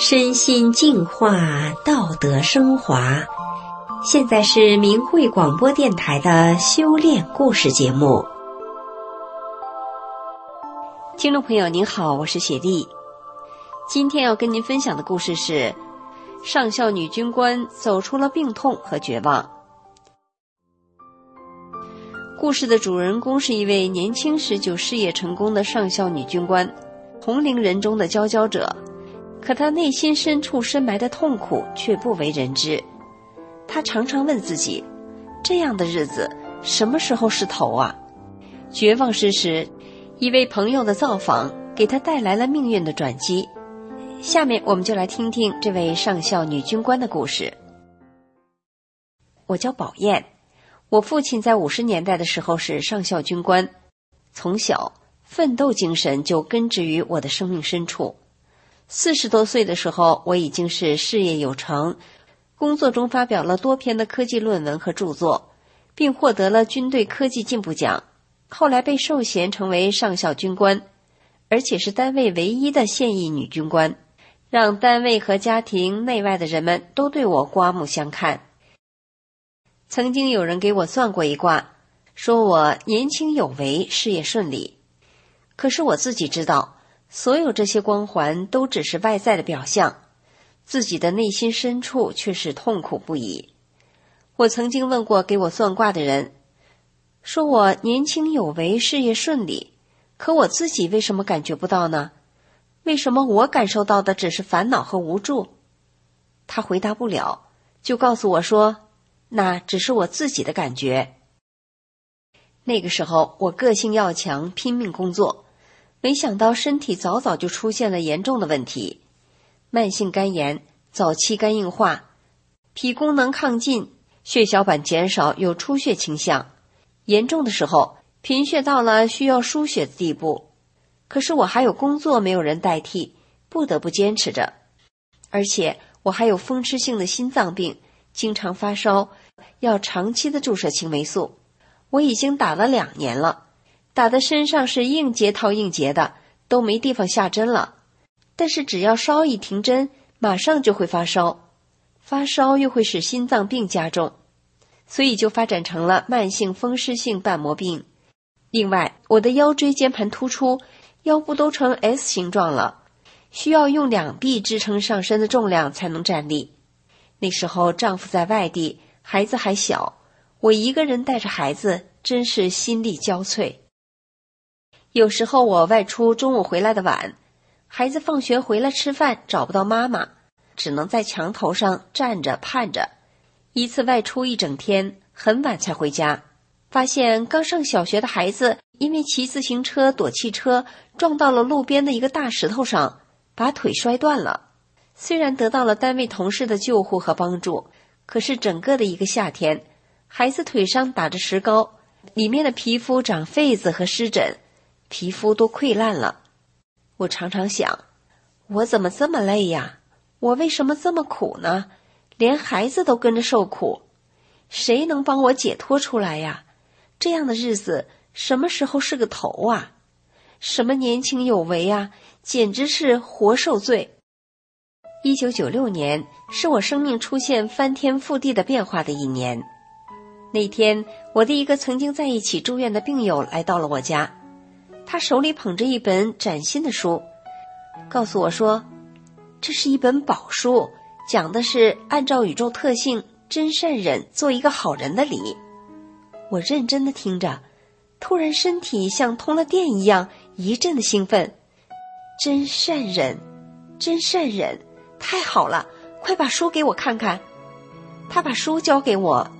身心净化，道德升华。现在是明慧广播电台的修炼故事节目。听众朋友您好，我是雪莉。今天要跟您分享的故事是：上校女军官走出了病痛和绝望。故事的主人公是一位年轻时就事业成功的上校女军官，同龄人中的佼佼者。可他内心深处深埋的痛苦却不为人知。他常常问自己：这样的日子什么时候是头啊？绝望之时，一位朋友的造访给他带来了命运的转机。下面我们就来听听这位上校女军官的故事。我叫宝燕。我父亲在五十年代的时候是上校军官，从小奋斗精神就根植于我的生命深处。四十多岁的时候，我已经是事业有成，工作中发表了多篇的科技论文和著作，并获得了军队科技进步奖。后来被授衔成为上校军官，而且是单位唯一的现役女军官，让单位和家庭内外的人们都对我刮目相看。曾经有人给我算过一卦，说我年轻有为，事业顺利。可是我自己知道，所有这些光环都只是外在的表象，自己的内心深处却是痛苦不已。我曾经问过给我算卦的人，说我年轻有为，事业顺利，可我自己为什么感觉不到呢？为什么我感受到的只是烦恼和无助？他回答不了，就告诉我说。那只是我自己的感觉。那个时候我个性要强，拼命工作，没想到身体早早就出现了严重的问题：慢性肝炎、早期肝硬化、脾功能亢进、血小板减少，有出血倾向。严重的时候，贫血到了需要输血的地步。可是我还有工作，没有人代替，不得不坚持着。而且我还有风湿性的心脏病。经常发烧，要长期的注射青霉素。我已经打了两年了，打的身上是硬结套硬结的，都没地方下针了。但是只要稍一停针，马上就会发烧，发烧又会使心脏病加重，所以就发展成了慢性风湿性瓣膜病。另外，我的腰椎间盘突出，腰部都成 S 形状了，需要用两臂支撑上身的重量才能站立。那时候丈夫在外地，孩子还小，我一个人带着孩子，真是心力交瘁。有时候我外出，中午回来的晚，孩子放学回来吃饭找不到妈妈，只能在墙头上站着盼着。一次外出一整天，很晚才回家，发现刚上小学的孩子因为骑自行车躲汽车，撞到了路边的一个大石头上，把腿摔断了。虽然得到了单位同事的救护和帮助，可是整个的一个夏天，孩子腿上打着石膏，里面的皮肤长痱子和湿疹，皮肤都溃烂了。我常常想，我怎么这么累呀？我为什么这么苦呢？连孩子都跟着受苦，谁能帮我解脱出来呀？这样的日子什么时候是个头啊？什么年轻有为啊？简直是活受罪。一九九六年是我生命出现翻天覆地的变化的一年。那天，我的一个曾经在一起住院的病友来到了我家，他手里捧着一本崭新的书，告诉我说：“这是一本宝书，讲的是按照宇宙特性真善忍做一个好人的理。”我认真的听着，突然身体像通了电一样，一阵的兴奋。真善忍，真善忍。太好了，快把书给我看看。他把书交给我，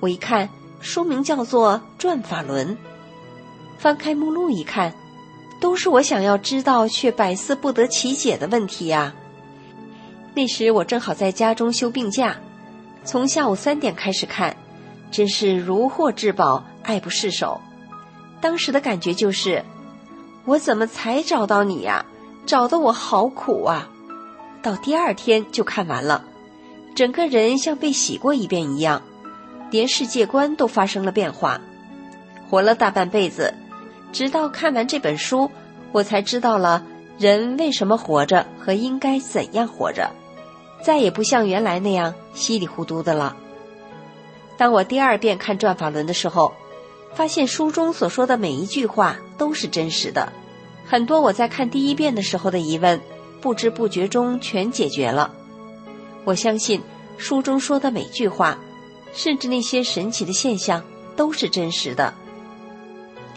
我一看，书名叫做《转法轮》。翻开目录一看，都是我想要知道却百思不得其解的问题呀。那时我正好在家中休病假，从下午三点开始看，真是如获至宝，爱不释手。当时的感觉就是，我怎么才找到你呀？找的我好苦啊！到第二天就看完了，整个人像被洗过一遍一样，连世界观都发生了变化。活了大半辈子，直到看完这本书，我才知道了人为什么活着和应该怎样活着，再也不像原来那样稀里糊涂的了。当我第二遍看《转法轮》的时候，发现书中所说的每一句话都是真实的，很多我在看第一遍的时候的疑问，不知不觉中全解决了。我相信书中说的每句话，甚至那些神奇的现象都是真实的。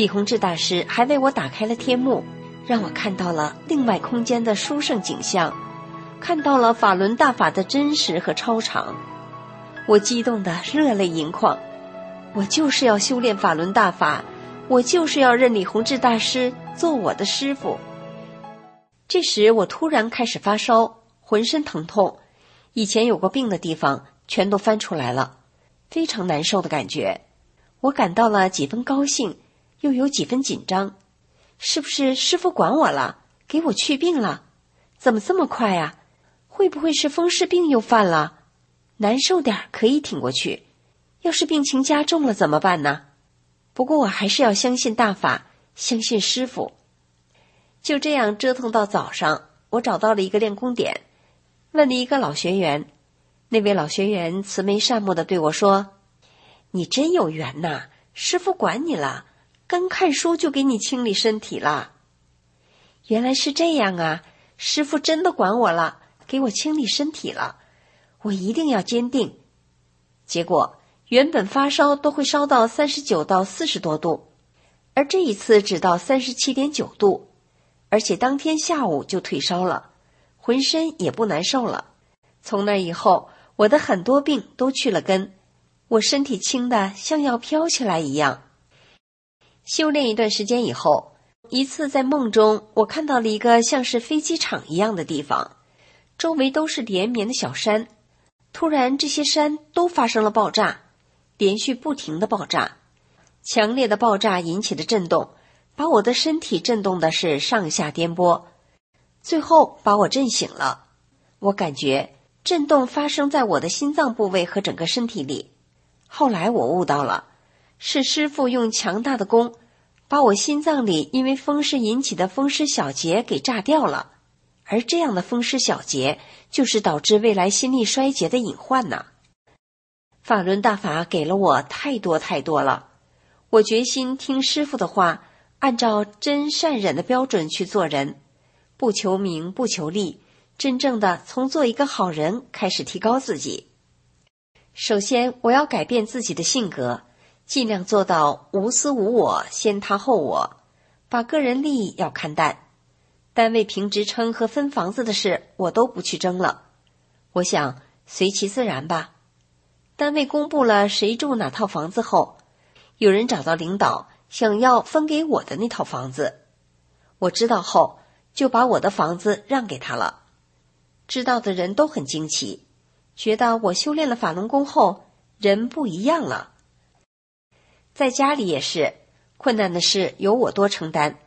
李洪志大师还为我打开了天幕，让我看到了另外空间的殊胜景象，看到了法轮大法的真实和超常。我激动得热泪盈眶。我就是要修炼法轮大法，我就是要认李洪志大师做我的师傅。这时我突然开始发烧，浑身疼痛。以前有过病的地方全都翻出来了，非常难受的感觉。我感到了几分高兴，又有几分紧张。是不是师傅管我了，给我去病了？怎么这么快啊？会不会是风湿病又犯了？难受点可以挺过去，要是病情加重了怎么办呢？不过我还是要相信大法，相信师傅。就这样折腾到早上，我找到了一个练功点。问了一个老学员，那位老学员慈眉善目的对我说：“你真有缘呐，师傅管你了，刚看书就给你清理身体了。原来是这样啊，师傅真的管我了，给我清理身体了，我一定要坚定。”结果原本发烧都会烧到三十九到四十多度，而这一次只到三十七点九度，而且当天下午就退烧了。浑身也不难受了。从那以后，我的很多病都去了根，我身体轻的像要飘起来一样。修炼一段时间以后，一次在梦中，我看到了一个像是飞机场一样的地方，周围都是连绵的小山。突然，这些山都发生了爆炸，连续不停的爆炸，强烈的爆炸引起的震动，把我的身体震动的是上下颠簸。最后把我震醒了，我感觉震动发生在我的心脏部位和整个身体里。后来我悟到了，是师傅用强大的功，把我心脏里因为风湿引起的风湿小结给炸掉了。而这样的风湿小结，就是导致未来心力衰竭的隐患呐。法轮大法给了我太多太多了，我决心听师傅的话，按照真善忍的标准去做人。不求名，不求利，真正的从做一个好人开始提高自己。首先，我要改变自己的性格，尽量做到无私无我，先他后我，把个人利益要看淡。单位评职称和分房子的事，我都不去争了。我想随其自然吧。单位公布了谁住哪套房子后，有人找到领导，想要分给我的那套房子。我知道后。就把我的房子让给他了，知道的人都很惊奇，觉得我修炼了法轮功后人不一样了。在家里也是，困难的事由我多承担。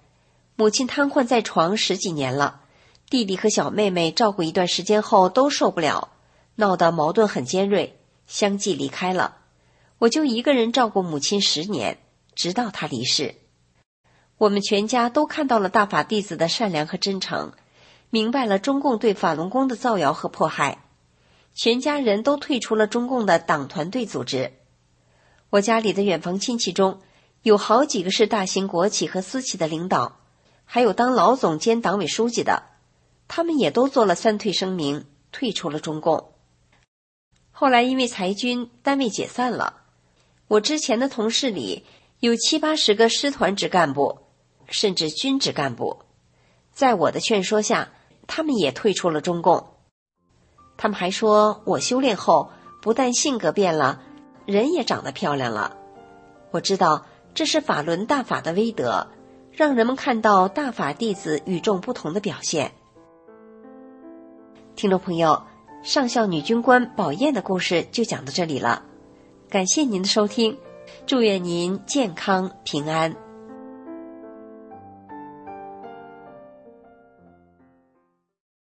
母亲瘫痪在床十几年了，弟弟和小妹妹照顾一段时间后都受不了，闹得矛盾很尖锐，相继离开了。我就一个人照顾母亲十年，直到她离世。我们全家都看到了大法弟子的善良和真诚，明白了中共对法轮功的造谣和迫害，全家人都退出了中共的党团队组织。我家里的远房亲戚中有好几个是大型国企和私企的领导，还有当老总兼党委书记的，他们也都做了三退声明，退出了中共。后来因为裁军，单位解散了。我之前的同事里有七八十个师团职干部。甚至军职干部，在我的劝说下，他们也退出了中共。他们还说我修炼后，不但性格变了，人也长得漂亮了。我知道这是法轮大法的威德，让人们看到大法弟子与众不同的表现。听众朋友，上校女军官宝燕的故事就讲到这里了，感谢您的收听，祝愿您健康平安。